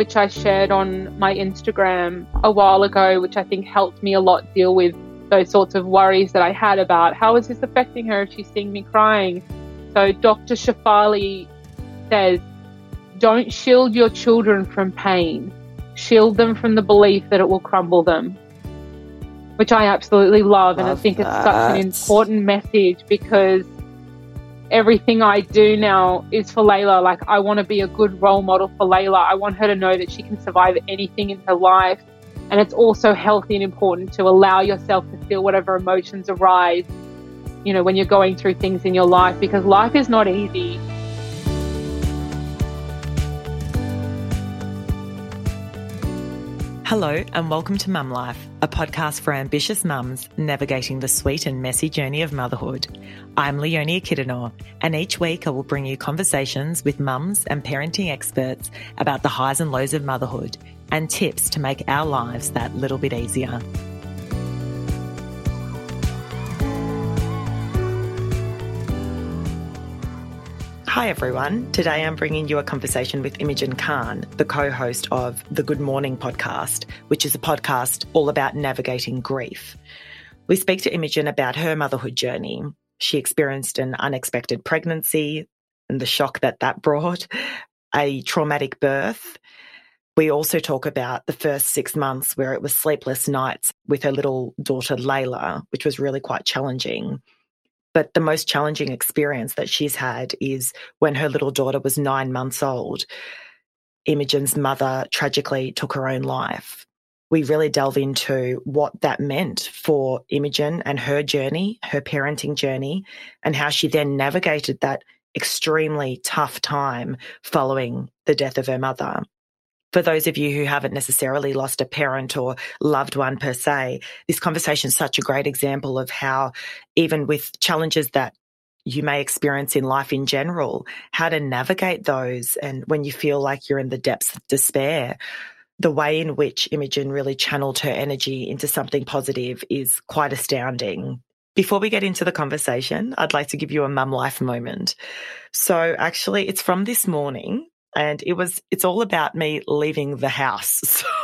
which I shared on my Instagram a while ago, which I think helped me a lot deal with those sorts of worries that I had about how is this affecting her if she's seeing me crying. So Dr. Shefali says, don't shield your children from pain. Shield them from the belief that it will crumble them. Which I absolutely love, love and I think that. it's such an important message because everything I do now is for Layla. Like, I want to be a good role model for Layla. I want her to know that she can survive anything in her life. And it's also healthy and important to allow yourself to feel whatever emotions arise, you know, when you're going through things in your life because life is not easy. Hello, and welcome to Mum Life, a podcast for ambitious mums navigating the sweet and messy journey of motherhood. I'm Leonie Kidanor, and each week I will bring you conversations with mums and parenting experts about the highs and lows of motherhood and tips to make our lives that little bit easier. Hi everyone. Today I'm bringing you a conversation with Imogen Carn, the co-host of the Good Mourning podcast, which is a podcast all about navigating grief. We speak to Imogen about her motherhood journey. She experienced an unexpected pregnancy and the shock that that brought, a traumatic birth. We also talk about the first six months where it was sleepless nights with her little daughter Layla, which was really quite challenging. But the most challenging experience that she's had is when her little daughter was nine months old. Imogen's mother tragically took her own life. We really delve into what that meant for Imogen and her journey, her parenting journey, and how she then navigated that extremely tough time following the death of her mother for those of you who haven't necessarily lost a parent or loved one per se, this conversation is such a great example of how, even with challenges that you may experience in life in general, how to navigate those. And when you feel like you're in the depths of despair, the way in which Imogen really channeled her energy into something positive is quite astounding. Before we get into the conversation, I'd like to give you a mum life moment. So actually, it's from this morning and it was it's all about me leaving the house.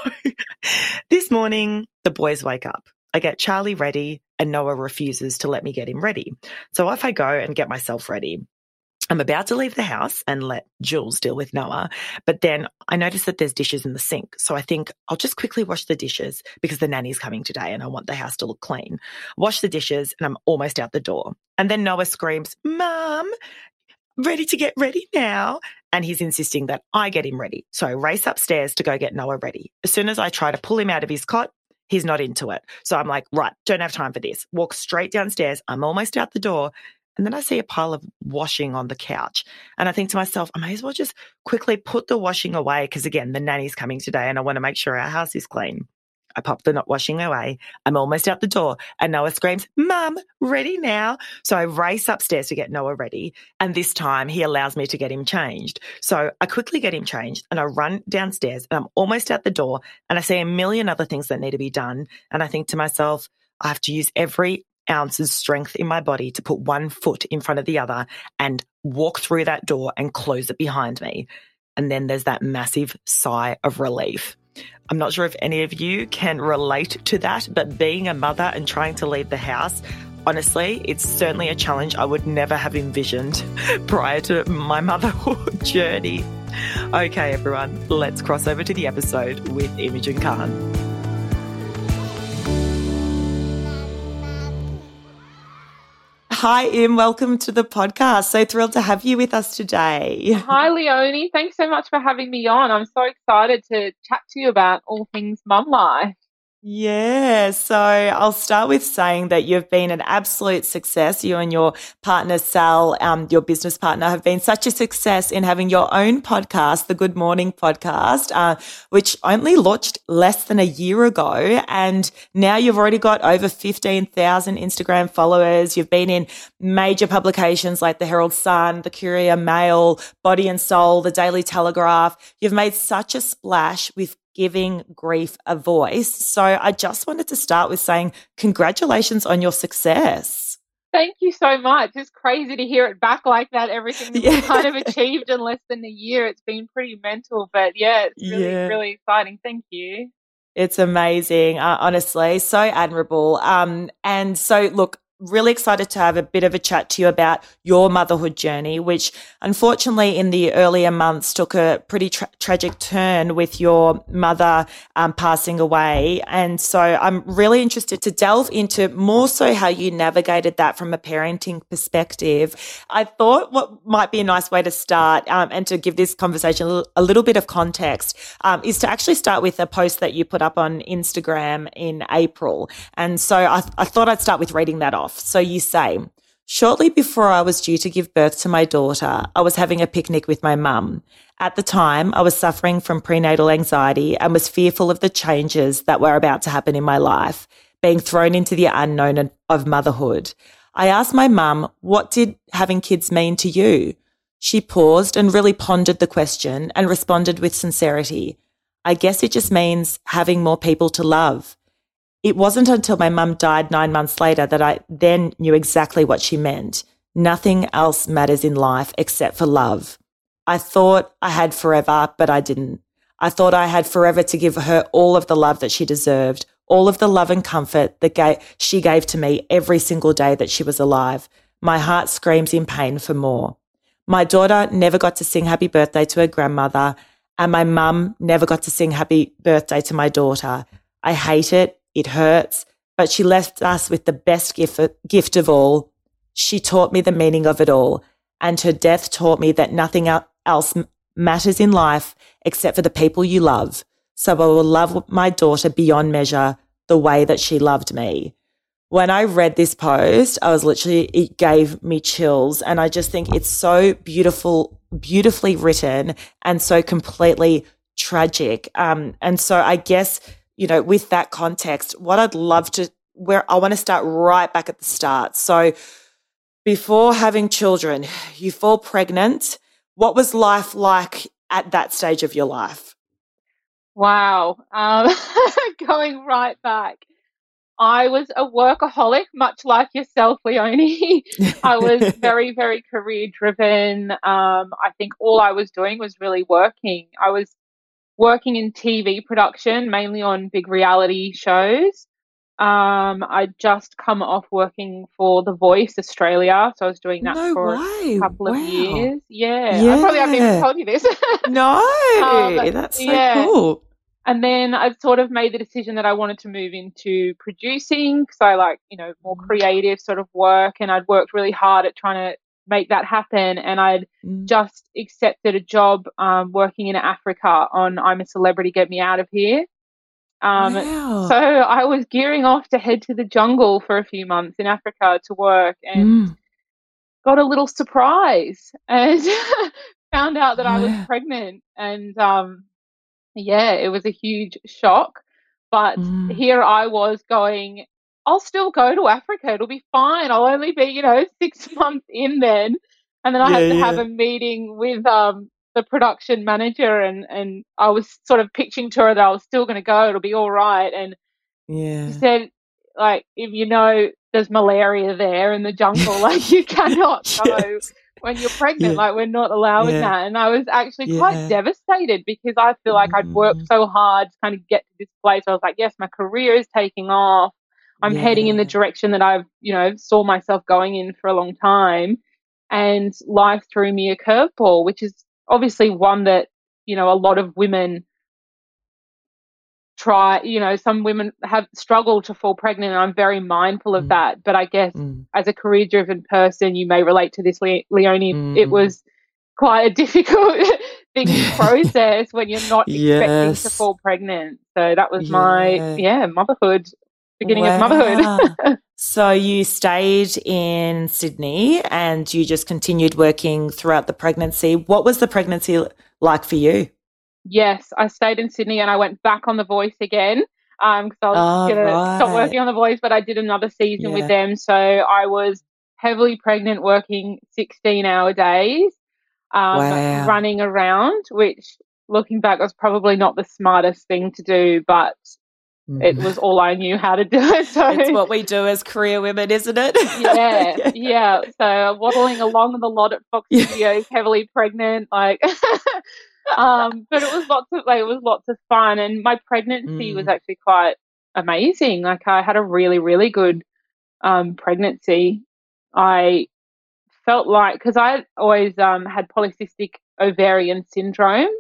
So this morning the boys wake up. I get Charlie ready and Noah refuses to let me get him ready. So off I go and get myself ready. I'm about to leave the house and let Jules deal with Noah, but then I notice that there's dishes in the sink. So I think I'll just quickly wash the dishes because the nanny's coming today and I want the house to look clean. Wash the dishes and I'm almost out the door. And then Noah screams, Mom, ready to get ready now. And he's insisting that I get him ready. So I race upstairs to go get Noah ready. As soon as I try to pull him out of his cot, he's not into it. So I'm like, right, don't have time for this. Walk straight downstairs. I'm almost out the door. And then I see a pile of washing on the couch. And I think to myself, I may as well just quickly put the washing away because, again, the nanny's coming today and I want to make sure our house is clean. I pop the not washing away. I'm almost out the door and Noah screams, Mum, ready now. So I race upstairs to get Noah ready. And this time he allows me to get him changed. So I quickly get him changed and I run downstairs and I'm almost out the door and I see a million other things that need to be done. And I think to myself, I have to use every ounce of strength in my body to put one foot in front of the other and walk through that door and close it behind me. And then there's that massive sigh of relief. I'm not sure if any of you can relate to that, but being a mother and trying to leave the house, honestly, it's certainly a challenge I would never have envisioned prior to my motherhood journey. Okay, everyone, let's cross over to the episode with Imogen Carn. Hi, Im. Welcome to the podcast. So thrilled to have you with us today. Hi, Leonie. Thanks so much for having me on. I'm so excited to chat to you about all things mum life. Yeah. So I'll start with saying that you've been an absolute success. You and your partner, Sal, um, your business partner, have been such a success in having your own podcast, the Good Mourning podcast, uh, which only launched less than a year ago. And now you've already got over 15,000 Instagram followers. You've been in major publications like the Herald Sun, the Courier Mail, Body and Soul, the Daily Telegraph. You've made such a splash with giving grief a voice. So I just wanted to start with saying congratulations on your success. Thank you so much. It's crazy to hear it back like that. Everything that yeah. kind of achieved in less than a year. It's been pretty mental, but yeah, it's really, yeah. really exciting. Thank you. It's amazing, uh, honestly, so admirable. Um, and so, look, really excited to have a bit of a chat to you about your motherhood journey, which unfortunately in the earlier months took a pretty tra- tragic turn with your mother um, passing away. And so I'm really interested to delve into more so how you navigated that from a parenting perspective. I thought what might be a nice way to start um, and to give this conversation a little, bit of context um, is to actually start with a post that you put up on Instagram in April. And so I, I thought I'd start with reading that off off. So you say, Shortly before I was due to give birth to my daughter, I was having a picnic with my mum. At the time, I was suffering from prenatal anxiety and was fearful of the changes that were about to happen in my life, being thrown into the unknown of motherhood. I asked my mum, what did having kids mean to you? She paused and really pondered the question and responded with sincerity. I guess it just means having more people to love. It wasn't until my mum died nine months later that I then knew exactly what she meant. Nothing else matters in life except for love. I thought I had forever, but I didn't. I thought I had forever to give her all of the love that she deserved, all of the love and comfort that she gave to me every single day that she was alive. My heart screams in pain for more. My daughter never got to sing happy birthday to her grandmother, and my mum never got to sing happy birthday to my daughter. I hate it. It hurts, but she left us with the best gift, gift of all. She taught me the meaning of it all, and her death taught me that nothing else matters in life except for the people you love. So I will love my daughter beyond measure the way that she loved me. When I read this post, I was literally, it gave me chills. And I just think it's so beautiful, beautifully written and so completely tragic. Um, and so I guess you know, with that context, what I'd love to, where I want to start right back at the start. So before having children, you fall pregnant. What was life like at that stage of your life? Wow. Um, going right back. I was a workaholic, much like yourself, Leonie. I was very, very career driven. Um, I think all I was doing was really working. I was working in TV production, mainly on big reality shows. Um, I'd just come off working for The Voice Australia, so I was doing that no for way. a couple wow. of years. Yeah. yeah. I probably haven't even told you this. no, um, that's so yeah. cool. And then I'd sort of made the decision that I wanted to move into producing because I like, you know, more mm. creative sort of work. And I'd worked really hard at trying to make that happen. And I'd mm. just accepted a job um, working in Africa on I'm a Celebrity, Get Me Out of Here. Um, wow. So I was gearing off to head to the jungle for a few months in Africa to work and mm. got a little surprise and found out that I was pregnant. And um, yeah, it was a huge shock. But mm. here I was going, I'll still go to Africa. It'll be fine. I'll only be, you know, six months in then. And then I yeah, had to yeah. have a meeting with um, the production manager and, and I was sort of pitching to her that I was still going to go. It'll be all right. And yeah. she said, like, if you know there's malaria there in the jungle, like you cannot go yes. when you're pregnant. Yeah. Like we're not allowing that. And I was actually quite devastated because I feel like I'd worked mm-hmm. so hard to kind of get to this place. I was like, yes, my career is taking off. I'm yeah. heading in the direction that I've, you know, saw myself going in for a long time. And life threw me a curveball, which is obviously one that, you know, a lot of women try, you know, some women have struggled to fall pregnant. And I'm very mindful of mm. that. But I guess mm. as a career driven person, you may relate to this, Le- Leonie. Mm. It was quite a difficult thing process when you're not yes. expecting to fall pregnant. So that was yeah. my, yeah, motherhood beginning wow. of motherhood. so you stayed in Sydney and you just continued working throughout the pregnancy. What was the pregnancy like for you? Yes, I stayed in Sydney and I went back on The Voice again because um, I was oh, going right. to stop working on The Voice, but I did another season yeah. with them. So I was heavily pregnant, working 16 hour days, um, wow. running around, which looking back was probably not the smartest thing to do, but. It was all I knew how to do. So it's what we do as career women, isn't it? yeah, yeah, yeah. So waddling along the lot at Fox yeah. Studios, heavily pregnant, like. um, but it was lots of like it was lots of fun, and my pregnancy mm. was actually quite amazing. Like I had a really really good um, pregnancy. I felt like because I always um, had polycystic ovarian syndrome,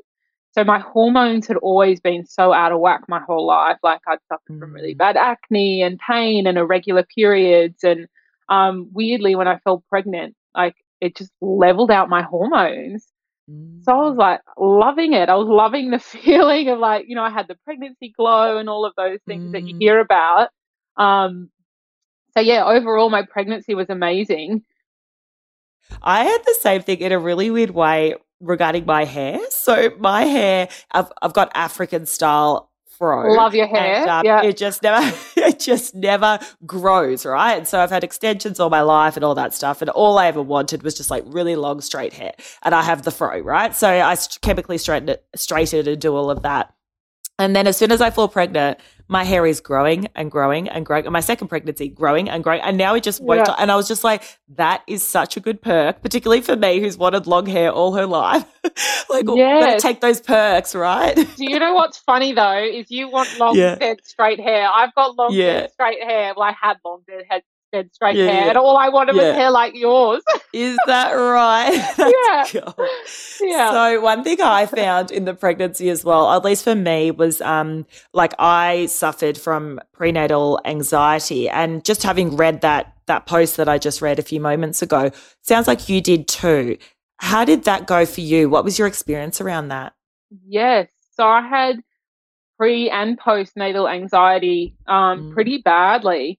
so my hormones had always been so out of whack my whole life. Like I'd suffered mm. from really mm. bad acne and pain and irregular periods. And um, weirdly, when I fell pregnant, like it just leveled out my hormones. Mm. So I was mm. like loving it. I was loving the feeling of like, you know, I had the pregnancy glow and all of those things mm. that you mm. hear about. Um, so yeah, overall, my pregnancy was amazing. I had the same thing in a really weird way regarding my hair. So my hair, I've, I've got African style fro. Love your hair. And, um, yeah. It just never, it just never grows, right? And so I've had extensions all my life and all that stuff. And all I ever wanted was just like really long straight hair. And I have the fro, right? So I chemically straighten it, straighten and do all of that. And then as soon as I fall pregnant, my hair is growing and growing and growing. And my second pregnancy, growing and growing. And now it just won't. Yeah. And I was just like, that is such a good perk, particularly for me who's wanted long hair all her life. like, yes. take those perks, right? Do you know what's funny though? Is you want long, yeah. dead, straight hair. I've got long, yeah. dead, straight hair. Well, I had long, dead, dead straight yeah, hair, yeah. and all I wanted yeah. was hair like yours. Is that right? yeah. Cool. Yeah. So one thing I found in the pregnancy as well, at least for me, was um like I suffered from prenatal anxiety, and just having read that that post that I just read a few moments ago, sounds like you did too. How did that go for you? What was your experience around that? Yes. So I had pre and postnatal anxiety um, mm. pretty badly.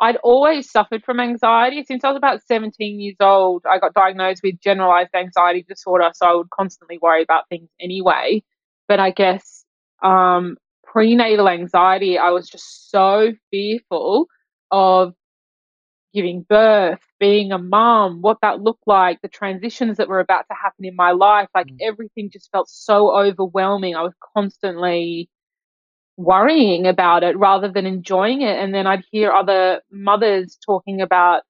I'd always suffered from anxiety since I was about 17 years old. I got diagnosed with generalized anxiety disorder, so I would constantly worry about things anyway. But I guess um, prenatal anxiety, I was just so fearful of giving birth, being a mom, what that looked like, the transitions that were about to happen in my life. Like mm. everything just felt so overwhelming. I was constantly worrying about it rather than enjoying it. And then I'd hear other mothers talking about,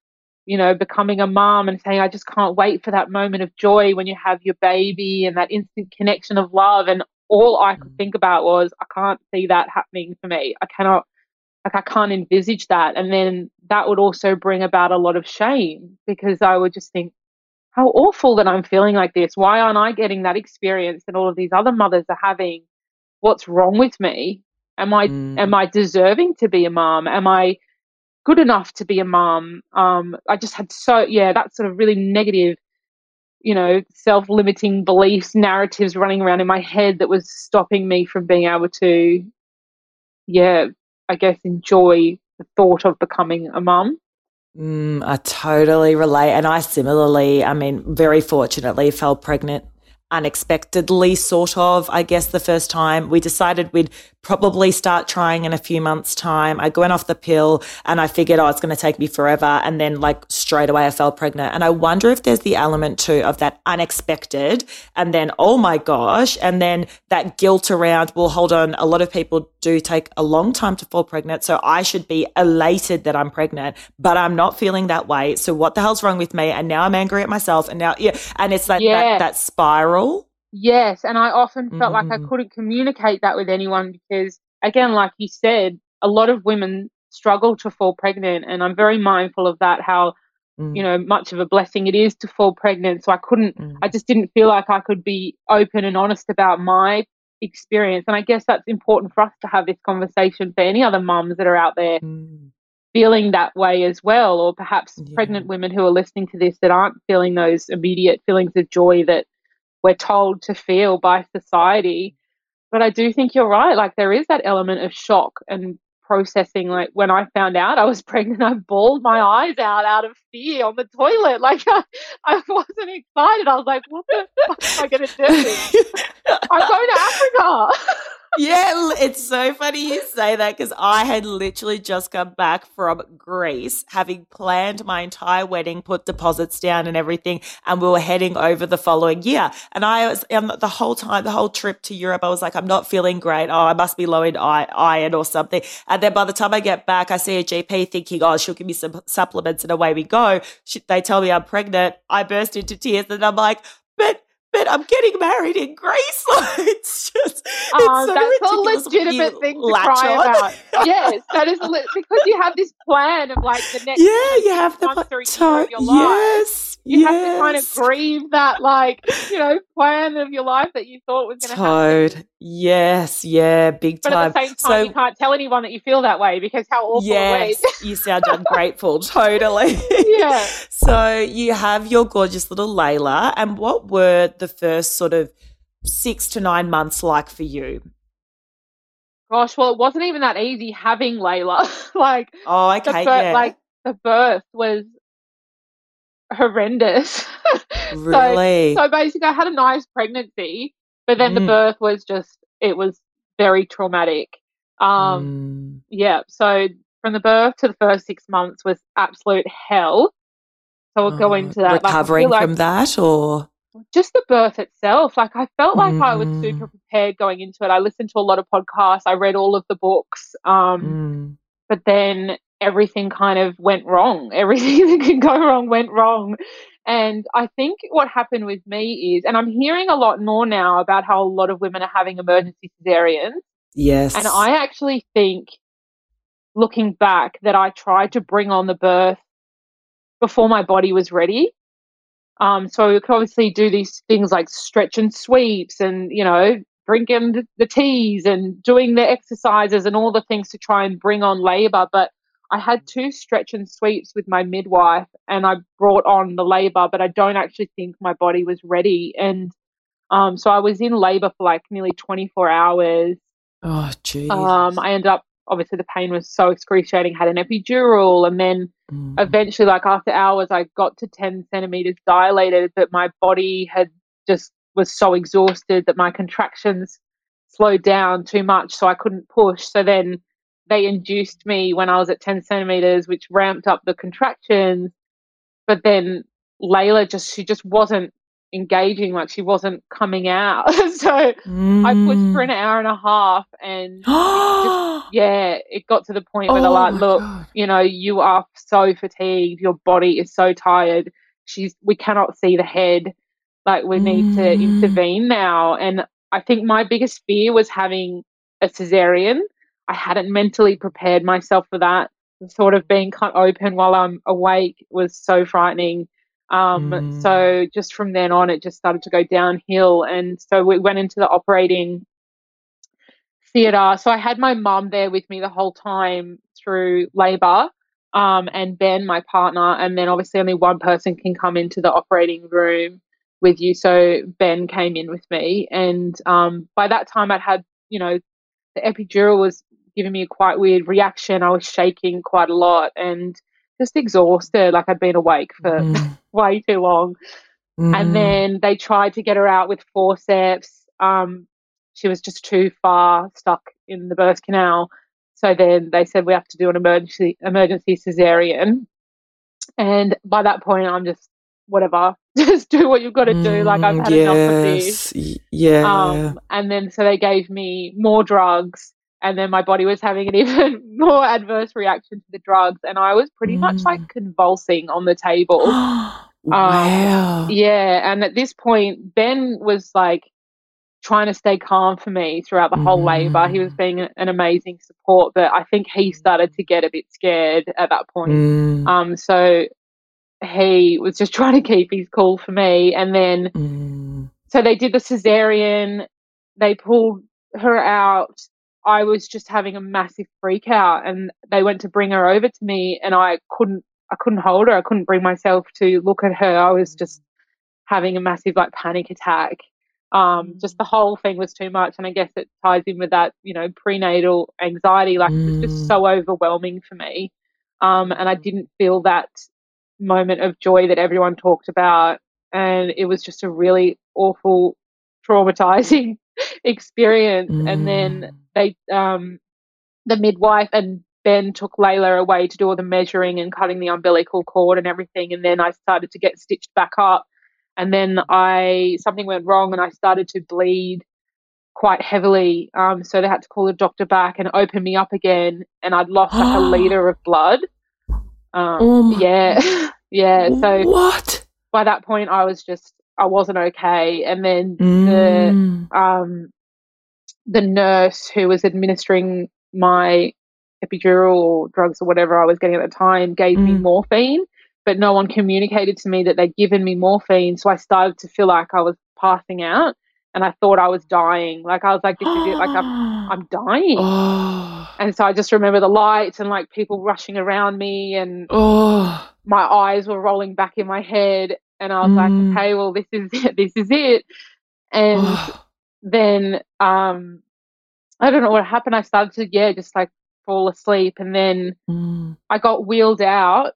you know, becoming a mom and saying, I just can't wait for that moment of joy when you have your baby and that instant connection of love. And all I could mm. think about was, I can't see that happening for me. I cannot, like, I can't envisage that. And then that would also bring about a lot of shame because I would just think, how awful that I'm feeling like this. Why aren't I getting that experience that all of these other mothers are having? What's wrong with me? Am I mm. am I deserving to be a mom? Am I good enough to be a mom? Um, I just had so yeah, that sort of really negative, you know, self limiting beliefs, narratives running around in my head that was stopping me from being able to, yeah, I guess enjoy the thought of becoming a mom. Mm, I totally relate. And I similarly, I mean, very fortunately fell pregnant unexpectedly, sort of, I guess, the first time. We decided we'd probably start trying in a few months' time. I went off the pill and I figured, oh, it's going to take me forever. And then, like, straight away, I fell pregnant. And I wonder if there's the element too of that unexpected and then, oh my gosh, and then that guilt around, well, hold on, a lot of people do take a long time to fall pregnant. So I should be elated that I'm pregnant, but I'm not feeling that way. So what the hell's wrong with me? And now I'm angry at myself. And now, yeah. And it's like yeah. that, that spiral. Yes. And I often felt mm-hmm. like I mm-hmm. couldn't communicate that with anyone because, again, like you said, a lot of women struggle to fall pregnant. And I'm very mindful of that, how, mm. you know, much of a blessing it is to fall pregnant. So I couldn't, mm. I just didn't feel like I could be open and honest about my experience. And I guess that's important for us to have this conversation for any other mums that are out there mm. feeling that way as well, or perhaps yeah. pregnant women who are listening to this that aren't feeling those immediate feelings of joy that we're told to feel by society. But I do think you're right. Like there is that element of shock and processing like when I found out I was pregnant, I bawled my eyes out out of fear on the toilet. Like I, I wasn't excited. I was like, what the fuck am I going to do? I'm going to Africa. yeah, it's so funny you say that because I had literally just come back from Greece, having planned my entire wedding, put deposits down and everything, and we were heading over the following year. And I was um, the whole time, the whole trip to Europe, I was like, I'm not feeling great. Oh, I must be low in iron or something. And then by the time I get back, I see a GP thinking, oh, she'll give me some supplements, and away we go. She, they tell me I'm pregnant. I burst into tears, and I'm like, but but I'm getting married in Greece. it's just, ah, it's oh, so that's a legitimate thing to cry on. about. yes, that is li- because you have this plan of like the next. Yeah, you have the plan. Of your life. Yes, you yes. have to kind of grieve that, like, you know, plan of your life that you thought was going to happen. Yes, yeah, big time. But at the same time, so, you can't tell anyone that you feel that way because how awful yes, you sound ungrateful, totally. Yeah. so you have your gorgeous little Layla. And what were the first sort of six to nine months like for you? Gosh, well, it wasn't even that easy having Layla. like, oh, okay, the yeah. like the birth was horrendous. really? so, so basically, I had a nice pregnancy, but then mm. the birth was just it was very traumatic. Um, mm. yeah. So from the birth to the first six months was absolute hell. So we'll go into that. Recovering like, from that, or just the birth itself. Like I felt like mm. I was super mm. prepared going into it. I listened to a lot of podcasts. I read all of the books. Um, mm. but then everything kind of went wrong. Everything that could go wrong went wrong. And I think what happened with me is, and I'm hearing a lot more now about how a lot of women are having emergency cesareans. Yes. And I actually think, looking back, that I tried to bring on the birth before my body was ready. Um, so we could obviously do these things like stretch and sweeps and, you know, drinking the teas and doing the exercises and all the things to try and bring on labor. But I had two stretch and sweeps with my midwife and I brought on the labor, but I don't actually think my body was ready. And um, so I was in labor for like nearly 24 hours. Oh, geez. Um, I ended up, obviously, the pain was so excruciating, had an epidural. And then mm. eventually, like after hours, I got to 10 centimeters dilated, but my body had just was so exhausted that my contractions slowed down too much. So I couldn't push. So then, they induced me when I was at 10 centimeters, which ramped up the contractions. But then Layla just, she just wasn't engaging, like she wasn't coming out. so mm. I pushed for an hour and a half and just, yeah, it got to the point where oh they're like, look, God. you know, you are so fatigued, your body is so tired. She's, we cannot see the head. Like we need mm. to intervene now. And I think my biggest fear was having a cesarean I hadn't mentally prepared myself for that. Sort of being cut open while I'm awake was so frightening. Um, mm. So just from then on, it just started to go downhill. And so we went into the operating theatre. So I had my mum there with me the whole time through labour. Um, and Ben, my partner, and then obviously only one person can come into the operating room with you. So Ben came in with me, and um, by that time I'd had, you know, the epidural was giving me a quite weird reaction. I was shaking quite a lot and just exhausted, like I'd been awake for mm. way too long. Mm. And then they tried to get her out with forceps. Um, she was just too far stuck in the birth canal. So then they said we have to do an emergency emergency cesarean. And by that point, I'm just whatever, just do what you've got to do. Like I've had yes. enough of this. Yeah. Um, and then so they gave me more drugs and then my body was having an even more adverse reaction to the drugs and i was pretty mm. much like mm. convulsing on the table wow um, yeah and at this point ben was like trying to stay calm for me throughout the whole mm. labor he was being an amazing support but i think he started to get a bit scared at that point mm. um so he was just trying to keep his cool for me and then mm. so they did the cesarean they pulled her out I was just having a massive freak out and they went to bring her over to me and I couldn't I couldn't hold her. I couldn't bring myself to look at her. I was just having a massive like panic attack. Um, just the whole thing was too much and I guess it ties in with that, you know, prenatal anxiety. Like mm. it was just mm. so overwhelming for me. Um, and I didn't feel that moment of joy that everyone talked about. And it was just a really awful, traumatizing experience. Mm. And then mm. they, um, the midwife and Ben took Layla away to do all the measuring and cutting the umbilical cord and everything. And then I started to get stitched back up. And then I something went wrong and I started to bleed quite heavily. Um, so they had to call the doctor back and open me up again. And I'd lost like a liter of blood. Um, oh yeah, yeah. So what? By that point, I was just I wasn't okay. And then mm. the um, the nurse who was administering my epidural drugs or whatever I was getting at the time gave mm. me morphine, but no one communicated to me that they'd given me morphine. So I started to feel like I was passing out and I thought I was dying. Like I was like, this is it. Like I'm, I'm dying. Oh. And so I just remember the lights and like people rushing around me and oh. my eyes were rolling back in my head. And I was mm. like, okay, well, this is it. This is it. And then, um, I don't know what happened. I started to, yeah, just like fall asleep. And then mm. I got wheeled out.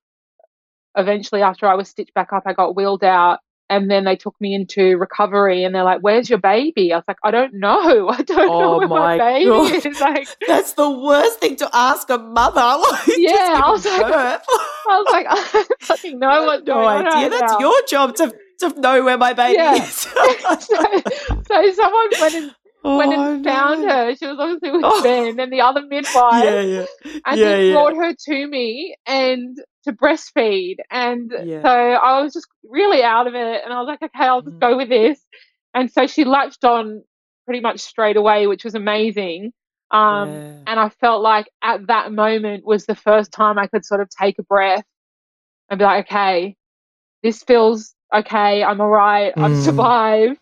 Eventually, after I was stitched back up, I got wheeled out. And then they took me into recovery and they're like, Where's your baby? I was like, I don't know. I don't oh know where my, my baby God. is. Like That's the worst thing to ask a mother. Like, yeah. I was, like, I was like, I don't fucking know what's no going idea. on. That's now. your job to to know where my baby yeah. is. so, so someone went and Oh, went and found her. She was obviously with oh. Ben and the other midwife. Yeah, yeah. And yeah, they yeah. brought her to me and to breastfeed. And yeah. so I was just really out of it. And I was like, okay, I'll just mm. go with this. And so she latched on pretty much straight away, which was amazing. Um. And I felt like at that moment was the first time I could sort of take a breath and be like, okay, this feels okay. I'm all right. Mm. I've survived.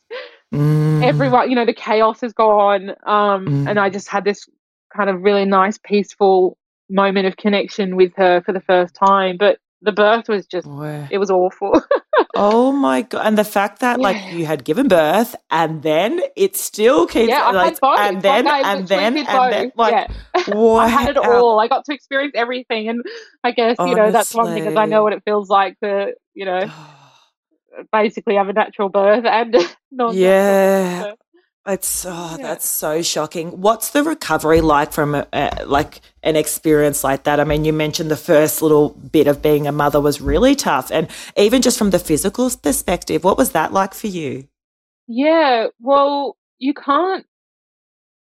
Mm. Everyone, you know, the chaos is gone. Um, mm. And I just had this kind of really nice, peaceful moment of connection with her for the first time. But the birth was just, Boy. it was awful. oh my God. And the fact that, yeah. like, you had given birth and then it still keeps, yeah, like, and then, like, and then, and both. then, like, yeah. I had it all. I got to experience everything. And I guess, you know, that's one thing because I know what it feels like to, you know, basically have a natural birth and non yeah it's oh yeah. that's so shocking what's the recovery like from a, a, like an experience like that i mean you mentioned the first little bit of being a mother was really tough and even just from the physical perspective what was that like for you yeah well you can't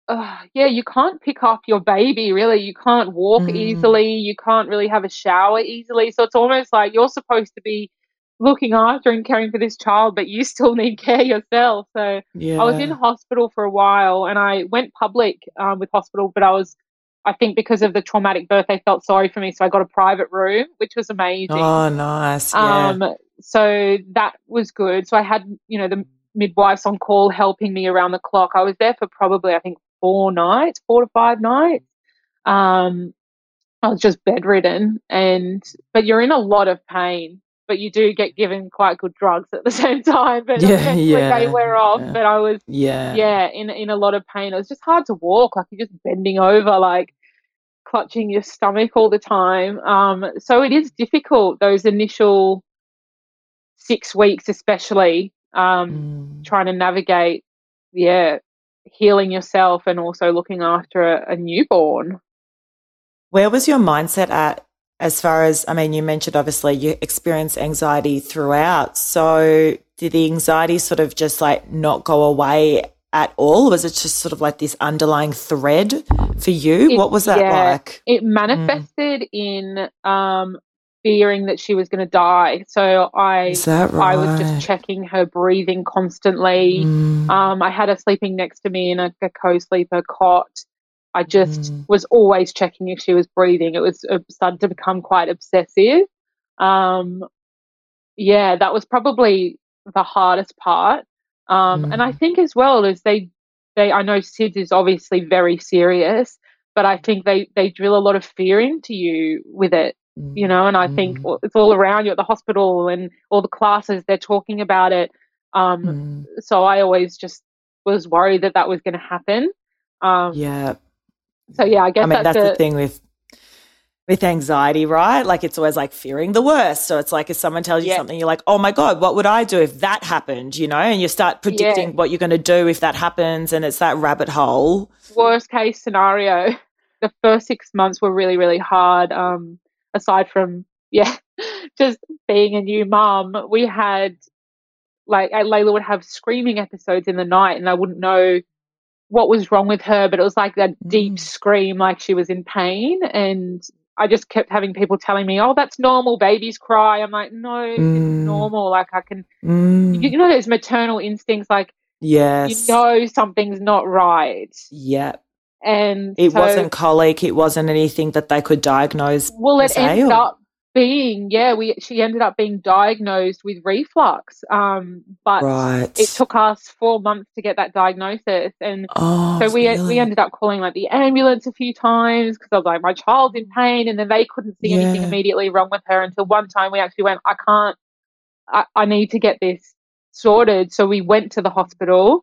uh, yeah, you can't pick up your baby really. You can't walk mm. easily. You can't really have a shower easily. So it's almost like you're supposed to be looking after and caring for this child, but you still need care yourself. So yeah. I was in hospital for a while and I went public um, with hospital, but I was, I think because of the traumatic birth, they felt sorry for me. So I got a private room, which was amazing. Oh, nice. Yeah. Um, so that was good. So I had, you know, the midwives on call helping me around the clock. I was there for probably, I think, four nights, four to five nights. Um, I was just bedridden and, but you're in a lot of pain but you do get given quite good drugs at the same time. But yeah, yeah, they wear off. Yeah. But I was yeah yeah in in a lot of pain. It was just hard to walk. Like you're just bending over, like clutching your stomach all the time. Um, so it is difficult those initial six weeks, especially um, mm. trying to navigate. Yeah, healing yourself and also looking after a, a newborn. Where was your mindset at as far as, I mean, you mentioned obviously you experienced anxiety throughout. So did the anxiety sort of just like not go away at all? Was it just sort of like this underlying thread for you? It, what was that yeah, like? It mm. manifested mm. in um, fearing that she was going to die. So I, right? I was just checking her breathing constantly. Mm. Um, I had her sleeping next to me in a, a co-sleeper cot. I just mm. was always checking if she was breathing. It was it started to become quite obsessive. Um, yeah, that was probably the hardest part. Um, mm. And I mm. think as well as they, they, I know SIDS is obviously very serious, but I think they they drill a lot of fear into you with it, you know. And I think mm. it's all around you at the hospital and all the classes they're talking about it. Um, mm. So I always just was worried that that was going to happen. Um, yeah. So yeah, I guess I mean that's, that's the thing with with anxiety, right? Like it's always like fearing the worst. So it's like if someone tells you Yeah. something, you're like, oh my God, what would I do if that happened? You know, and you start predicting Yeah. what you're going to do if that happens. And it's that rabbit hole. worst case scenario, the first six months were really, really hard. Um, aside from, yeah, just being a new mom, we had like Layla would have screaming episodes in the night, and I wouldn't know what was wrong with her, but it was like that deep Mm. scream, like she was in pain. And I just kept having people telling me, oh, that's normal, babies cry. I'm like, no, it's Mm. normal. Like, I can, Mm, you know, those maternal instincts, like, yes. you know, something's not right. yeah. And It so- wasn't colic. It wasn't anything that they could diagnose. Well, it ended up being, yeah, we she ended up being diagnosed with reflux. Um, but Right. it took us four months to get that diagnosis, and Oh, so we really? we ended up calling like the ambulance a few times because I was like, my child's in pain, and then they couldn't see anything immediately wrong with her until one time we actually went, I can't, I, I need to get this sorted. So we went to the hospital,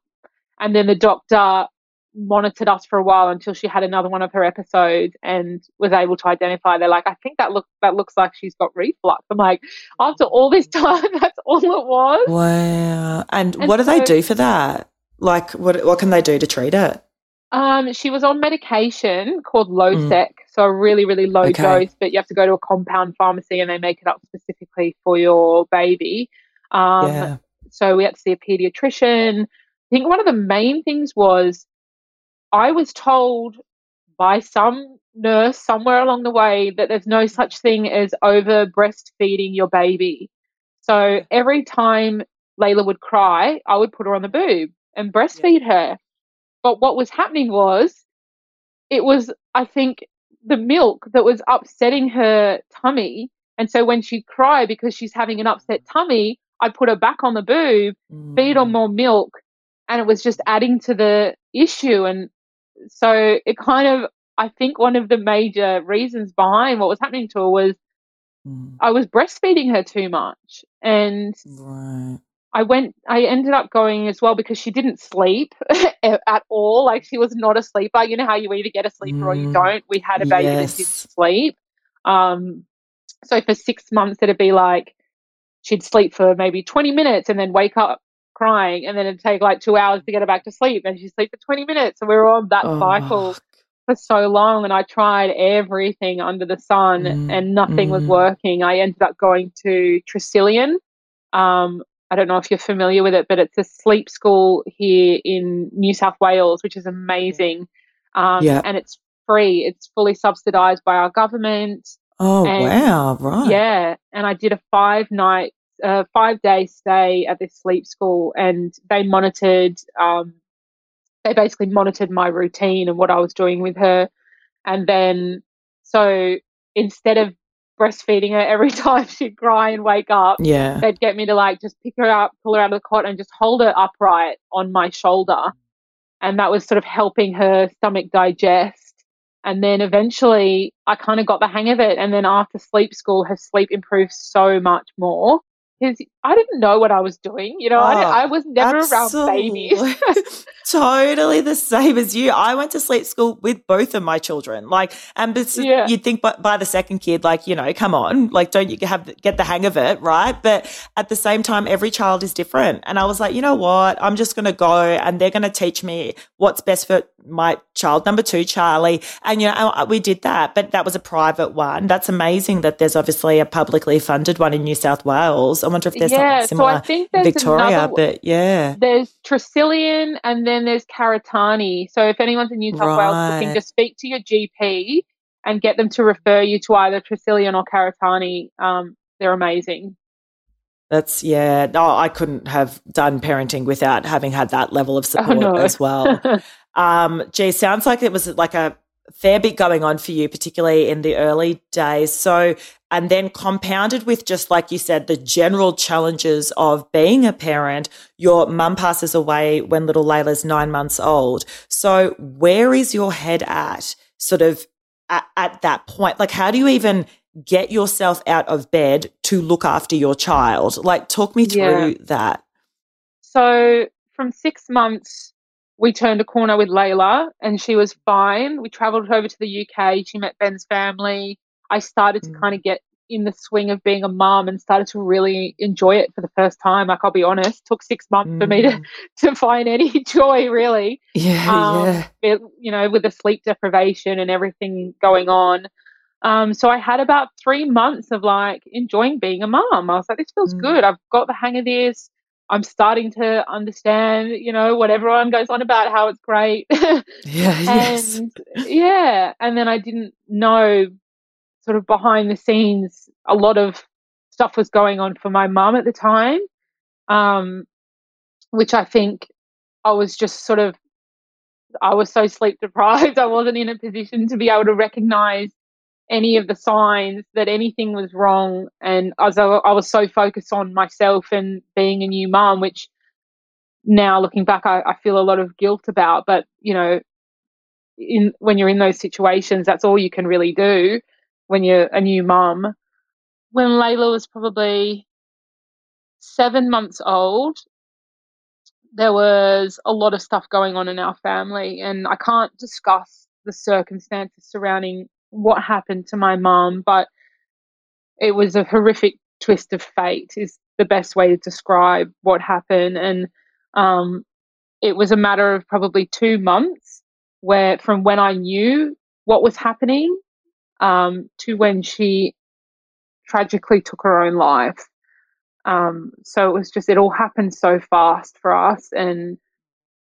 and then the doctor monitored us for a while until she had another one of her episodes and was able to identify. They're like, I think that look that looks like she's got reflux. I'm like, after all this time, that's all it was. Wow. And, And what do they do for that? Like, what what can they do to treat it? Um, she was on medication called Mm. Losec, so a really, really low Okay. dose, but you have to go to a compound pharmacy and they make it up specifically for your baby. Um, yeah. So we had to see a pediatrician. I think one of the main things was I was told by some nurse somewhere along the way that there's no such thing as over breastfeeding your baby. So every time Layla would cry, I would put her on the boob and breastfeed her. But what was happening was it was, I think, the milk that was upsetting her tummy. And so when she'd cry because she's having an upset tummy, I'd put her back on the boob, feed her Mm. more milk, and it was just adding to the issue. And so it kind of, I think one of the major reasons behind what was happening to her was Mm. I was breastfeeding her too much. And Right. I went, I ended up going as well because she didn't sleep at all. Like she was not a sleeper. You know how you either get a sleeper or you Mm, don't. We had a baby that didn't sleep. Um, so for six months, it'd be like she'd sleep for maybe 20 minutes and then wake up crying. And then it'd take like two hours to get her back to sleep. And she'd sleep for 20 minutes. And we were on that cycle Oh, for so long and I tried everything under the sun Mm, and nothing was mm. working. I ended up going to Tresillian. Um, I don't know if you're familiar with it, but it's a sleep school here in New South Wales, which is amazing. Um, Yeah. And it's free, it's fully subsidized by our government. Oh, And- wow. Right. Yeah. And I did a five night, uh, five day stay at this sleep school and they monitored, um, they basically monitored my routine and what I was doing with her. And then, so instead of breastfeeding her every time she'd cry and wake up, Yeah. they'd get me to like just pick her up, pull her out of the cot, and just hold her upright on my shoulder. And that was sort of helping her stomach digest. And then eventually I kind of got the hang of it. And then after sleep school, her sleep improved so much more because I didn't know what I was doing. You know, I, Oh, I was never around babies. Totally the same as you. I went to sleep school with both of my children. Like, and Yeah. you'd think by, by the second kid, like, you know, come on, like, don't you have get the hang of it, right? But at the same time, every child is different. And I was like, you know what? I'm just going to go and they're going to teach me what's best for my child number two, Charlie. And, you know, I- we did that, but that was a private one. That's amazing that there's obviously a publicly funded one in New South Wales. I wonder if there's yeah, so I think in there's Victoria, another, but yeah. there's Tresillian and then there's Karitane. So if anyone's in New South Wales looking, Right. just speak to your GP and get them to refer you to either Tresillian or Karitane. Um, they're amazing. That's yeah. No, I couldn't have done parenting without having had that level of support Oh, no. as well. um, gee, sounds like it was like a fair bit going on for you, particularly in the early days. So, and then compounded with just like you said, the general challenges of being a parent. Your mum passes away when little Layla's nine months old. So, where is your head at? Sort of at, at that point, like how do you even get yourself out of bed to look after your child? Like, talk me through Yeah. that. So from six months, we turned a corner with Layla and she was fine. We travelled over to the UK. She met Ben's family. I started to mm. kind of get in the swing of being a mom and started to really enjoy it for the first time. Like I'll be honest, it took six months mm. for me to mm. to find any joy really. Yeah, um, yeah. It, you know, with the sleep deprivation and everything going on. Um, so I had about three months of like enjoying being a mom. I was like, this feels mm. good. I've got the hang of this. I'm starting to understand, you know, what everyone goes on about how it's great. yeah, yes. And yeah. And then I didn't know sort of behind the scenes, a lot of stuff was going on for my mum at the time, um, which I think I was just sort of, I was so sleep deprived. I wasn't in a position to be able to recognize any of the signs that anything was wrong. And as I, I was so focused on myself and being a new mum, which now looking back, I, I feel a lot of guilt about. But, you know, in when you're in those situations, that's all you can really do when you're a new mum. When Layla was probably seven months old, there was a lot of stuff going on in our family, and I can't discuss the circumstances surrounding what happened to my mom, but it was a horrific twist of fate, is the best way to describe what happened. And um, it was a matter of probably two months where from when I knew what was happening um, to when she tragically took her own life. Um, so it was just, it all happened so fast for us. And,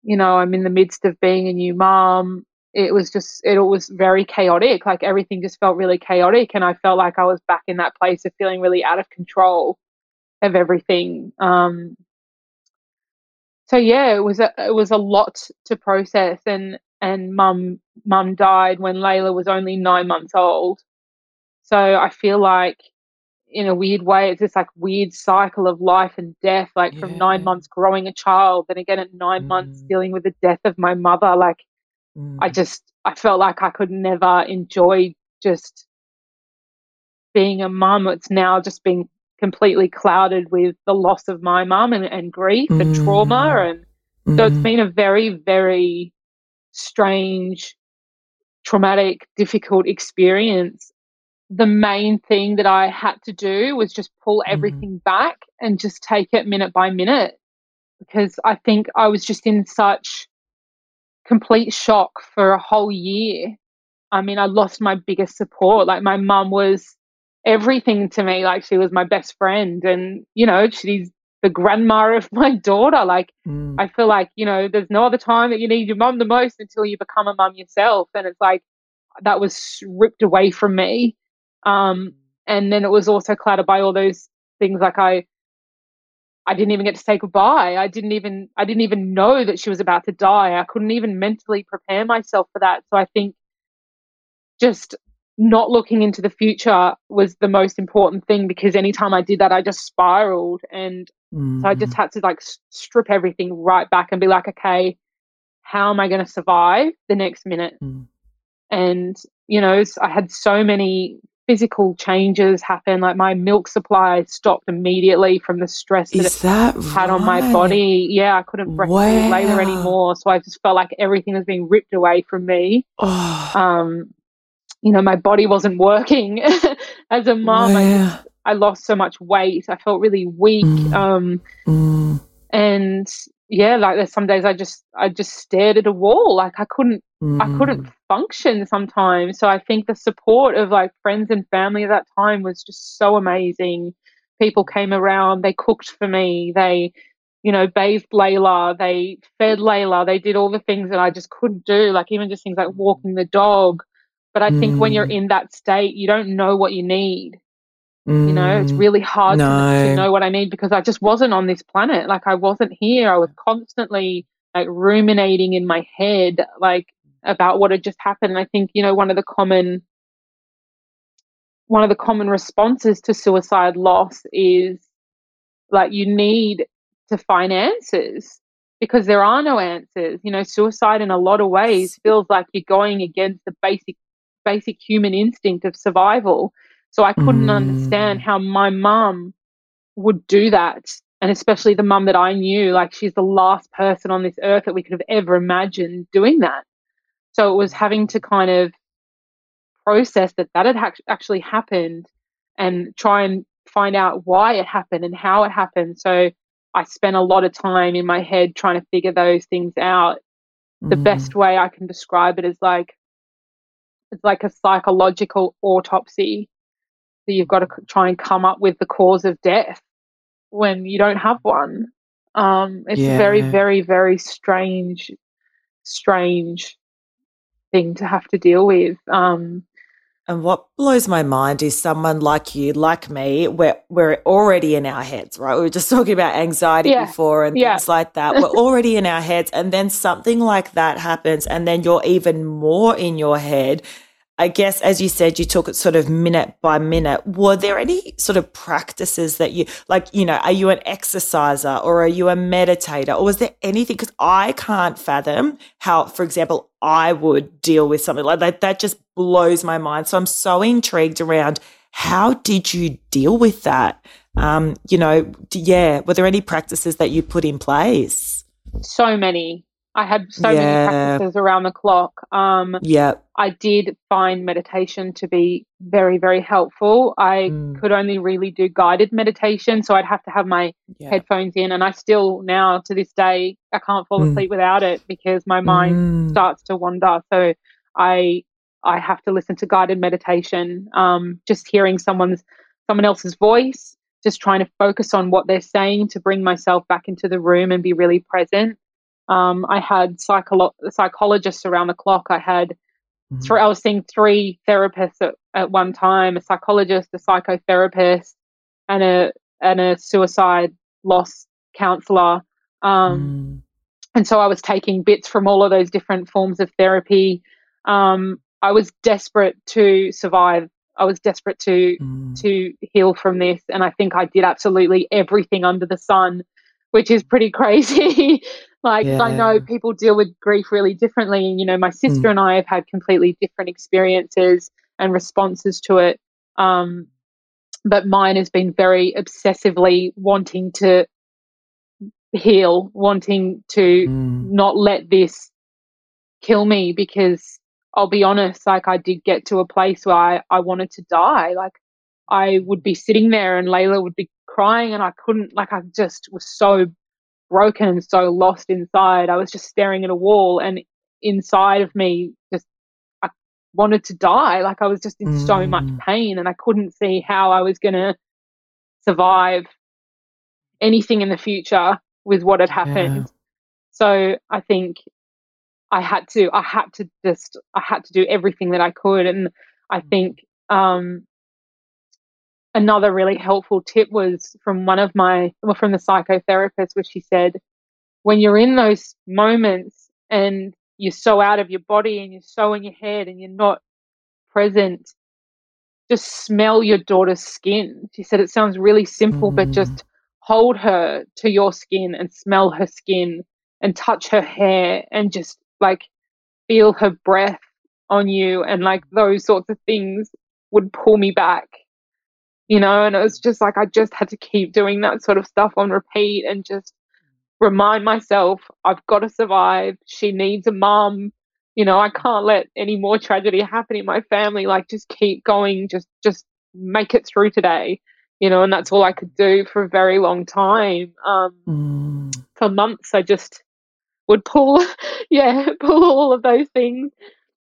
you know, I'm in the midst of being a new mom. It was just, it was very chaotic. Like everything just felt really chaotic. And I felt like I was back in that place of feeling really out of control of everything. Um, so yeah, it was a, it was a lot to process. And, and mum mum died when Layla was only nine months old. So I feel like in a weird way it's this like weird cycle of life and death, like yeah. from nine months growing a child, then again at nine mm. months dealing with the death of my mother. Like mm. I just I felt like I could never enjoy just being a mum. It's now just been completely clouded with the loss of my mum and, and grief mm. and trauma mm. and so it's been a very, very strange, traumatic, difficult experience, the main thing that I had to do was just pull mm-hmm. everything back and just take it minute by minute because I think I was just in such complete shock for a whole year. I mean, I lost my biggest support. Like, my mum was everything to me. Like, she was my best friend. And, you know, she's the grandma of my daughter. Like, mm. I feel like, you know, there's no other time that you need your mum the most until you become a mum yourself. And it's like, that was ripped away from me. Um, and then it was also clouded by all those things like I, I didn't even get to say goodbye. I didn't even, I didn't even know that she was about to die. I couldn't even mentally prepare myself for that. So I think just not looking into the future was the most important thing because anytime I did that, I just spiraled. And mm-hmm. so I just mm-hmm. had to like strip everything right back and be like, okay, how am I going to survive the next minute? Mm. And, you know, I had so many physical changes happen. Like my milk supply stopped immediately from the stress that Is it that had right? on my body. Yeah, I couldn't breastfeed wow. Layla anymore. So I just felt like everything was being ripped away from me. Oh. Um, you know, my body wasn't working as a mom. I, I, lost so much weight. I felt really weak. Mm. Um, mm. And yeah, like there's some days I just I just stared at a wall. Like I couldn't mm. I couldn't function sometimes. So I think the support of like friends and family at that time was just so amazing. People came around, they cooked for me, they you know, bathed Layla, they fed Layla, they did all the things that I just couldn't do, like even just things like walking the dog. But I think when you're mm. in that state, you don't know what you need. Mm. You know, it's mm. really hard no. to, to know what I need because I just wasn't on this planet. Like I wasn't here. I was constantly like ruminating in my head, like about what had just happened. And I think, you know, one of the common one of the common responses to suicide loss is like you need to find answers because there are no answers. You know, suicide in a lot of ways feels like you're going against the basic basic human instinct of survival. So I couldn't mm. understand how my mum would do that. And especially the mum that I knew, like she's the last person on this earth that we could have ever imagined doing that. So it was having to kind of process that that had ha- actually happened and try and find out why it happened and how it happened. So I spent a lot of time in my head trying to figure those things out. The mm. best way I can describe it is like it's like a psychological autopsy. So you've got to try and come up with the cause of death when you don't have one. Um, it's yeah. very, very, very strange, strange thing to have to deal with. Um, and what blows my mind is someone like you, like me, we're, we're already in our heads, right? We were just talking about anxiety yeah. before and yeah. things like that. We're already in our heads. And then something like that happens. And then you're even more in your head. I guess, as you said, you took it sort of minute by minute. Were there any sort of practices that you, like, you know, are you an exerciser or are you a meditator or was there anything? Because I can't fathom how, for example, I would deal with something like that. That just blows my mind. So I'm so intrigued around how did you deal with that? Um, you know, yeah, were there any practices that you put in place? So many. I had so yeah. many practices around the clock. Um, yeah. I did find meditation to be very, very helpful. I mm. could only really do guided meditation, so I'd have to have my yeah. headphones in, and I still now to this day I can't fall mm. asleep without it because my mind mm. starts to wander. So I I have to listen to guided meditation. Um, just hearing someone's someone else's voice, just trying to focus on what they're saying to bring myself back into the room and be really present. Um, I had psycholo- psychologists around the clock. I had mm-hmm. three, I was seeing three therapists at, at one time: a psychologist, a psychotherapist, and a and a suicide loss counselor. Um, mm. And so I was taking bits from all of those different forms of therapy. Um, I was desperate to survive. I was desperate to mm. to heal from this, and I think I did absolutely everything under the sun, which is pretty crazy. like yeah. I know people deal with grief really differently, and you know my sister mm. and I have had completely different experiences and responses to it. Um, but mine has been very obsessively wanting to heal, wanting to mm. not let this kill me because I'll be honest, like I did get to a place where I, I wanted to die. Like I would be sitting there and Layla would be crying and I couldn't, like I just was so broken and so lost inside. I was just staring at a wall and inside of me just I wanted to die. Like I was just in mm. so much mm. pain and I couldn't see how I was going to survive anything in the future with what had happened. Yeah. So I think I had to I had to just I had to do everything that I could and I mm. think um, another really helpful tip was from one of my well from the psychotherapist where she said when you're in those moments and you're so out of your body and you're so in your head and you're not present just smell your daughter's skin she said it sounds really simple mm. but just hold her to your skin and smell her skin and touch her hair and just like feel her breath on you and like those sorts of things would pull me back you know and it was just like i just had to keep doing that sort of stuff on repeat and just remind myself i've got to survive she needs a mom you know i can't let any more tragedy happen in my family like just keep going just just make it through today you know and that's all i could do for a very long time um, mm. for months i just would pull, yeah, pull all of those things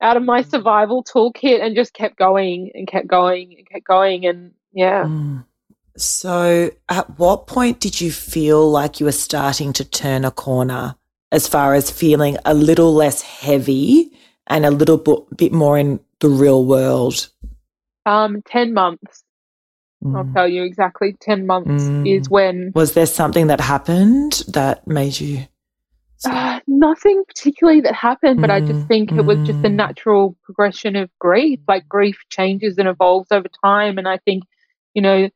out of my mm. survival toolkit and just kept going and kept going and kept going. And yeah. Mm. So, at what point did you feel like you were starting to turn a corner as far as feeling a little less heavy and a little bit more in the real world? Um, 10 months. Mm. I'll tell you exactly 10 months mm. is when. Was there something that happened that made you? Uh, nothing particularly that happened, but I just mm, think it was just the mm. natural progression of grief. Like grief changes and evolves over time. And I think, you know,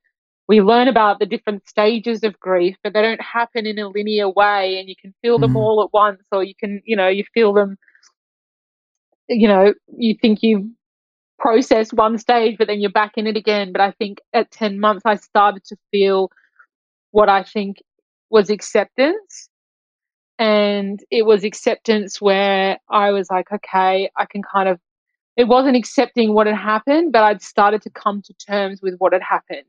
we learn about the different stages of grief, but they don't happen in a linear way. And you can feel them mm. all at once, or you can, you know, you feel them, you know, you think you process one stage, but then you're back in it again. But I think at 10 months, I started to feel what I think was acceptance and it was acceptance where I was like, okay, I can kind of it wasn't accepting what had happened, but I'd started to come to terms with what had happened.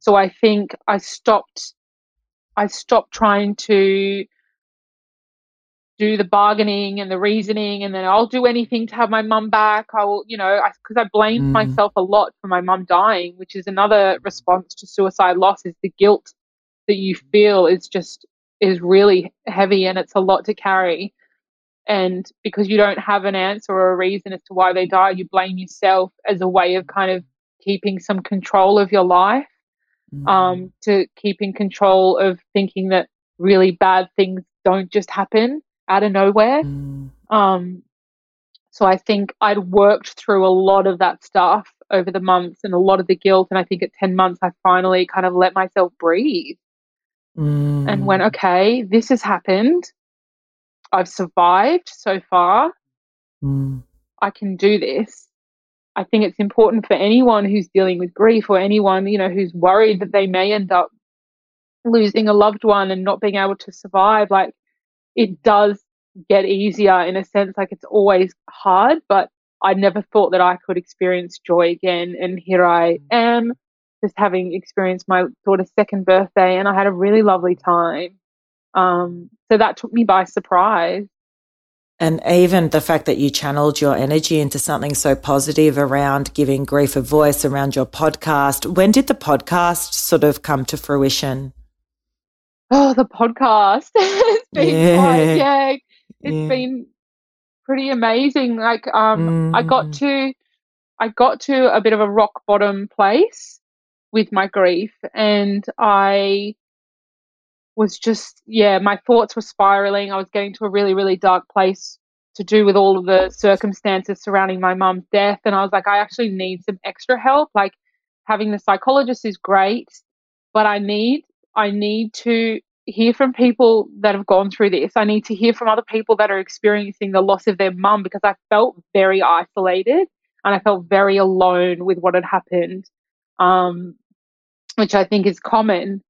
So I think I stopped I stopped trying to do the bargaining and the reasoning and then I'll do anything to have my mum back. I will, you know, because I, I, blamed mm. myself a lot for my mum dying, which is another response to suicide loss is the guilt that you feel is just is really heavy and it's a lot to carry. And because you don't have an answer or a reason as to why they died, you blame yourself as a way of kind of keeping some control of your life, mm. um, to keeping control of thinking that really bad things don't just happen out of nowhere. Mm. Um, so I think I'd worked through a lot of that stuff over the months and a lot of the guilt. And I think at 10 months, I finally kind of let myself breathe mm. and went, okay, this has happened. I've survived so far. Mm. I can do this. I think it's important for anyone who's dealing with grief or anyone, you know, who's worried that they may end up losing a loved one and not being able to survive. Like, it does get easier in a sense. Like it's always hard, but I never thought that I could experience joy again. And here I mm. am, just having experienced my daughter's second birthday, and I had a really lovely time. Um, so that took me by surprise. And even the fact that you channeled your energy into something so positive around giving grief a voice around your podcast. When did the podcast sort of come to fruition? Oh, the podcast. it's been yeah. Quite, yeah, it's yeah. been pretty amazing. Like, um, mm. I got mm. to, I got to a bit of a rock bottom place with my grief, and I was just, yeah, my thoughts were spiraling. I was getting to a really, really dark place to do with all of the circumstances surrounding my mum's death, and I was like, I actually need some extra help. Like, having the psychologist is great, but I need I need to hear from people that have gone through this. I need to hear from other people that are experiencing the loss of their mum because I felt very isolated and I felt very alone with what had happened, um, which I think is common.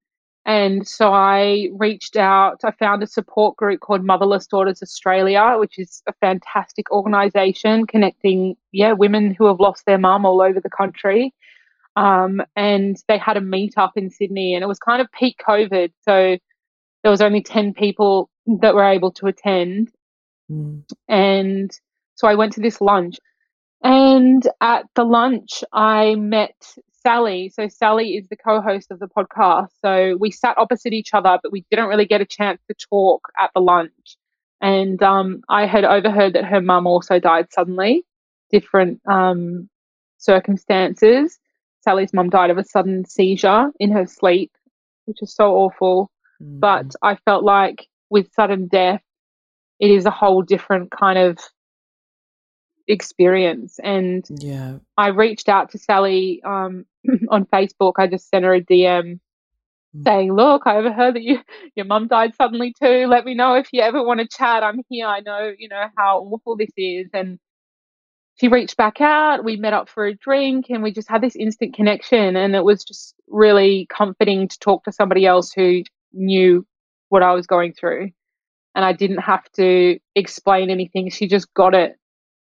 And so I reached out. I found a support group called Motherless Daughters Australia, which is a fantastic organization connecting, yeah, women who have lost their mum all over the country. Um, and they had a meetup in Sydney, and it was kind of peak COVID, so there was only ten people that were able to attend. Mm. And so I went to this lunch, and at the lunch I met Sally. So Sally is the co-host of the podcast. So we sat opposite each other, but we didn't really get a chance to talk at the lunch. And um, I had overheard that her mum also died suddenly, different um, circumstances. Sally's mum died of a sudden seizure in her sleep, which is so awful. Mm-hmm. But I felt like with sudden death, it is a whole different kind of experience. And yeah, I reached out to Sally um, on Facebook. I just sent her a DM mm. saying, "Look, I overheard that you your mum died suddenly too. Let me know if you ever want to chat. I'm here. I know you know how awful this is." And she reached back out. We met up for a drink and we just had this instant connection. And it was just really comforting to talk to somebody else who knew what I was going through. And I didn't have to explain anything. She just got it,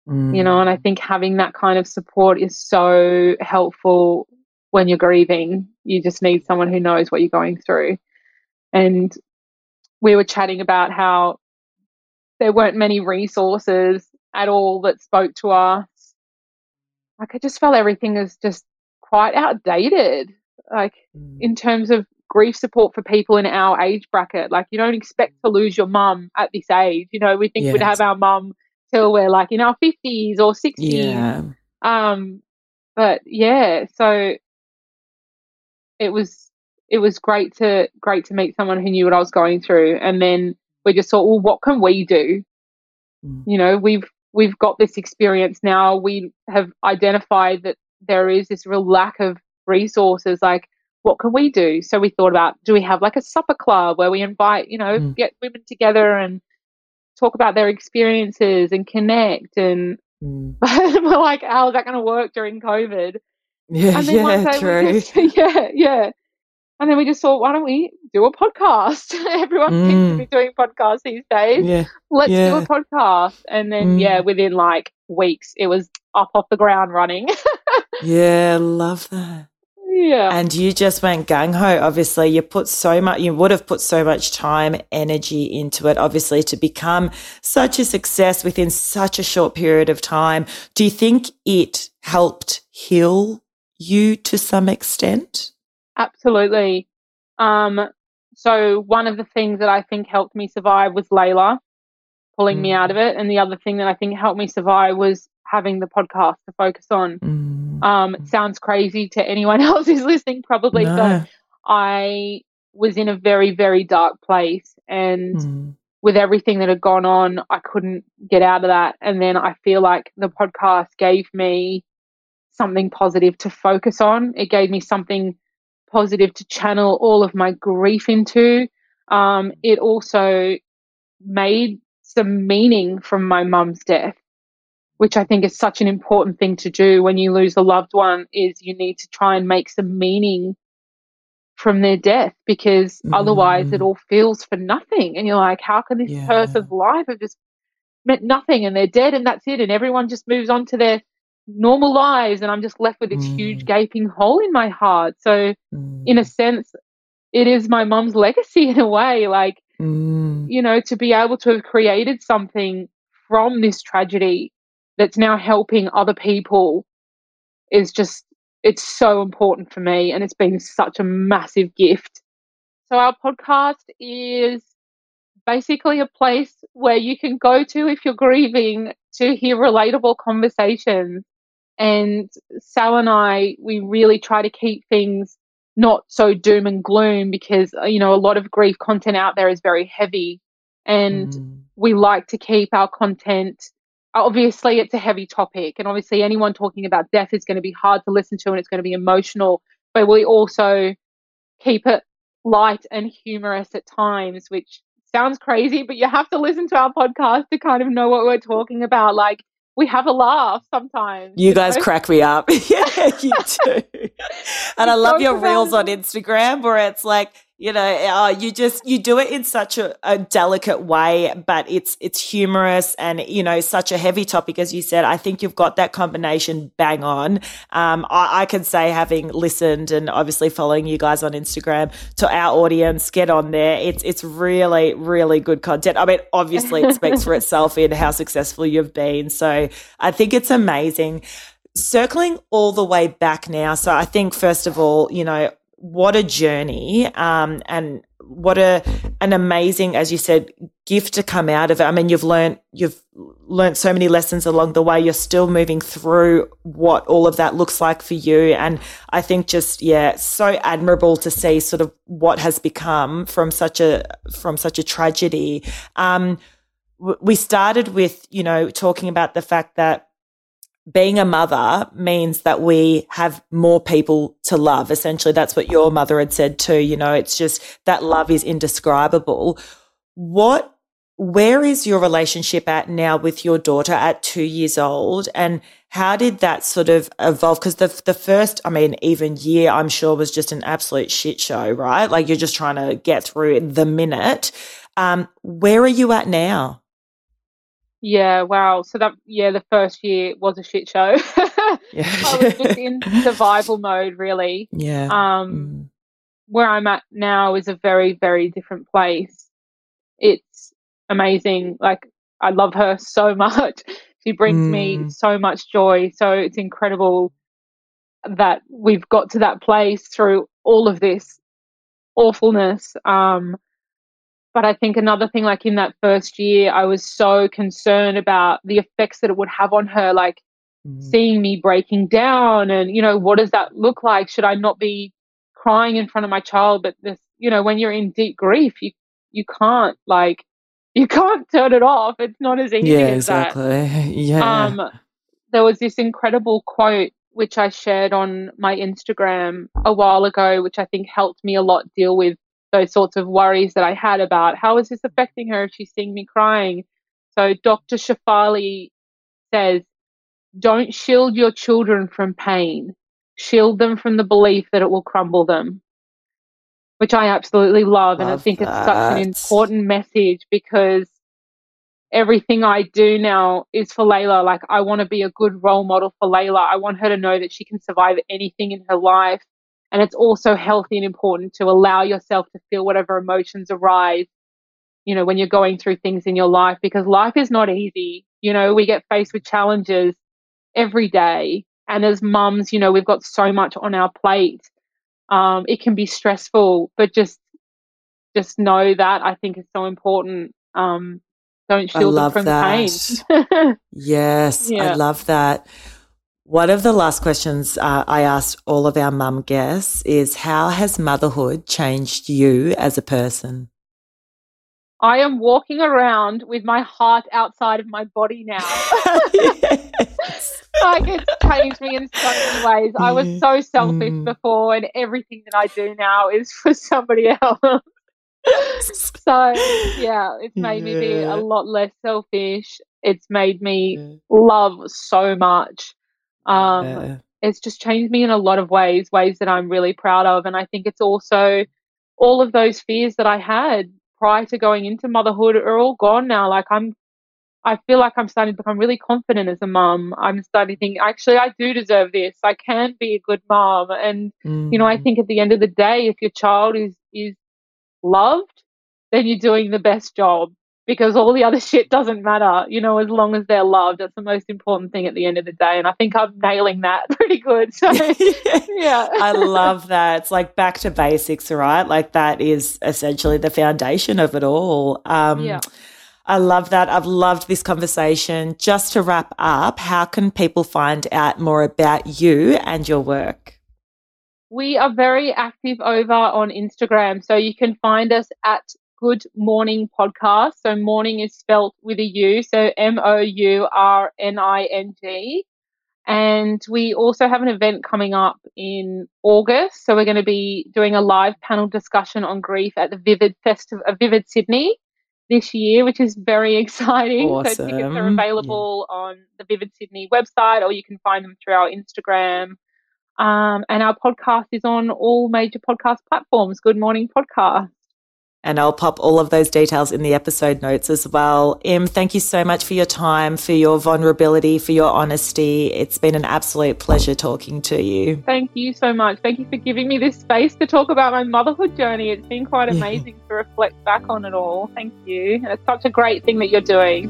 mm. you know. And I think having that kind of support is so helpful when you're grieving. You just need someone who knows what you're going through. And we were chatting about how there weren't many resources at all that spoke to us. Like I just felt everything was just quite outdated. Like mm. in terms of grief support for people in our age bracket. Like you don't expect to lose your mum at this age. You know, we think we'd have our mum till we're like in our fifties or sixties. Yeah. Um, but yeah, so it was it was great to great to meet someone who knew what I was going through, and then we just thought, well, what can we do? Mm. You know, we've we've got this experience now. We have identified that there is this real lack of resources. Like, what can we do? So we thought about do we have like a supper club where we invite, you know, mm. get women together and talk about their experiences and connect and mm. we're like, how is that going to work during COVID? Yeah, yeah, true. Just, yeah, yeah. And then we just thought, why don't we do a podcast. Everyone mm. seems to be doing podcasts these days. Yeah. Let's yeah. do a podcast. And then, mm. yeah, within like weeks, it was up off the ground running. yeah, love that. Yeah. And you just went gung ho. Obviously, you put so much, you would have put so much time, energy into it, obviously, to become such a success within such a short period of time. Do you think it helped heal you to some extent? Absolutely. Um, so, one of the things that I think helped me survive was Layla pulling mm. me out of it. And the other thing that I think helped me survive was having the podcast to focus on. Mm. Um, it sounds crazy to anyone else who's listening, probably, no. but I was in a very, very dark place. And mm. with everything that had gone on, I couldn't get out of that. And then I feel like the podcast gave me something positive to focus on. It gave me something positive to channel all of my grief into. Um, it also made some meaning from my mum's death which I think is such an important thing to do when you lose a loved one is you need to try and make some meaning from their death because mm. otherwise it all feels for nothing and you're like how can this yeah. person's life have just meant nothing and they're dead and that's it and everyone just moves on to their normal lives and I'm just left with this mm. huge gaping hole in my heart so mm. in a sense it is my mum's legacy in a way like mm. you know to be able to have created something from this tragedy that's now helping other people is just it's so important for me and it's been such a massive gift. So our podcast is basically a place where you can go to if you're grieving to hear relatable conversations. And Sal and I, we really try to keep things not so doom and gloom because, you know, a lot of grief content out there is very heavy. And mm. we like to keep our content obviously it's a heavy topic and obviously anyone talking about death is going to be hard to listen to and it's going to be emotional but we also keep it light and humorous at times which sounds crazy but you have to listen to our podcast to kind of know what we're talking about like we have a laugh sometimes. You guys crack me up. yeah, you do. and I love your reels on Instagram where it's like you know uh, you just you do it in such a, a, delicate way but it's it's humorous and you know such a heavy topic as you said. I think you've got that combination bang on. Um, I, I, can say having listened and obviously following you guys on instagram to our audience get on there. It's it's really really good content. I mean obviously it speaks for itself in how successful you've been. So i think it's amazing. Circling all the way back now so i think first of all you know what a journey um, and what a an amazing as you said gift to come out of it. I mean you've learned you've learned so many lessons along the way. You're still moving through what all of that looks like for you. And i think just yeah so admirable to see sort of what has become from such a from such a tragedy. Um, we started with you know talking about the fact that being a mother means that we have more people to love. Essentially, that's what your mother had said too. You know, it's just that love is indescribable. What, where is your relationship at now with your daughter at two years old? And how did that sort of evolve? Because the, the first, I mean, even year, I'm sure was just an absolute shit show, right? Like you're just trying to get through the minute. Um, where are you at now? Yeah, wow. So that yeah, the first year was a shit show. yeah. I was just in survival mode really. Yeah. Um mm. where I'm at now is a very, very different place. It's amazing. Like I love her so much. She brings mm. me so much joy. So it's incredible that we've got to that place through all of this awfulness. Um but I think another thing, like in that first year, I was so concerned about the effects that it would have on her, like mm. seeing me breaking down and, you know, what does that look like? Should I not be crying in front of my child? But this, you know, when you're in deep grief, you, you can't like, you can't turn it off. It's not as easy yeah, as exactly. that. Yeah. Um, there was this incredible quote which I shared on my Instagram a while ago, which I think helped me a lot deal with those sorts of worries that I had about how is this affecting her if she's seeing me crying. So Dr. Shefali says, don't shield your children from pain. Shield them from the belief that it will crumble them. which I absolutely love. Love and I think that. it's such an important message because everything I do now is for Layla. Like, I want to be a good role model for Layla. I want her to know that she can survive anything in her life. And it's also healthy and important to allow yourself to feel whatever emotions arise, you know, when you're going through things in your life because life is not easy. You know, we get faced with challenges every day. And as mums, you know, we've got so much on our plate. Um, it can be stressful, but just just know that I think is so important. Um, don't shield them from that. pain. Yes, I love that. One of the last questions uh, I asked all of our mum guests is how has motherhood changed you as a person? I am walking around with my heart outside of my body now. yes. like it's changed me in so many ways. I was so selfish Mm. before, and everything that I do now is for somebody else. so yeah, it's made me be a lot less selfish. It's made me Yeah. love so much. Um, Yeah. it's just changed me in a lot of ways, ways that I'm really proud of. And I think it's also all of those fears that I had prior to going into motherhood are all gone now. Like I'm, I feel like I'm starting to become really confident as a mum. I'm starting to think, actually, I do deserve this. I can be a good mom. And, you know, I Mm. think at the end of the day, if your child is, is loved, then you're doing the best job because all the other shit doesn't matter, you know, as long as they're loved. That's the most important thing at the end of the day. And I think I'm nailing that pretty good. So, yeah. I love that. It's like back to basics, right? Like that is essentially the foundation of it all. Um, Yeah. I love that. I've loved this conversation. Just to wrap up, how can people find out more about you and your work? We are very active over on Instagram. So you can find us at Good Mourning Podcast. So morning is spelt with a U. So M O U R N I N G. And we also have an event coming up in August. So we're going to be doing a live panel discussion on grief at the Vivid Festival, uh, Vivid Sydney this year, which is very exciting. So tickets are Awesome. available on the Vivid Sydney website, or you can find them through our Instagram. Um, and our podcast is on all major podcast platforms. Good Mourning Podcast. And I'll pop all of those details in the episode notes as well. Em, thank you so much for your time, for your vulnerability, for your honesty. It's been an absolute pleasure talking to you. Thank you so much. Thank you for giving me this space to talk about my motherhood journey. It's been quite Yeah. amazing to reflect back on it all. Thank you. And it's such a great thing that you're doing.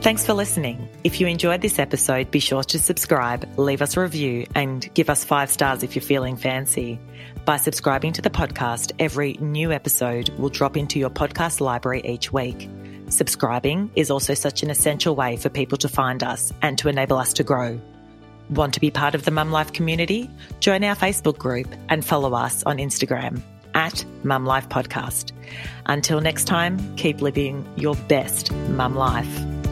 Thanks for listening. If you enjoyed this episode, be sure to subscribe, leave us a review, and give us five stars if you're feeling fancy. By subscribing to the podcast, every new episode will drop into your podcast library each week. Subscribing is also such an essential way for people to find us and to enable us to grow. Want to be part of the Mum Life community? Join our Facebook group and follow us on Instagram at Mum Life Podcast. Until next time, keep living your best mum life.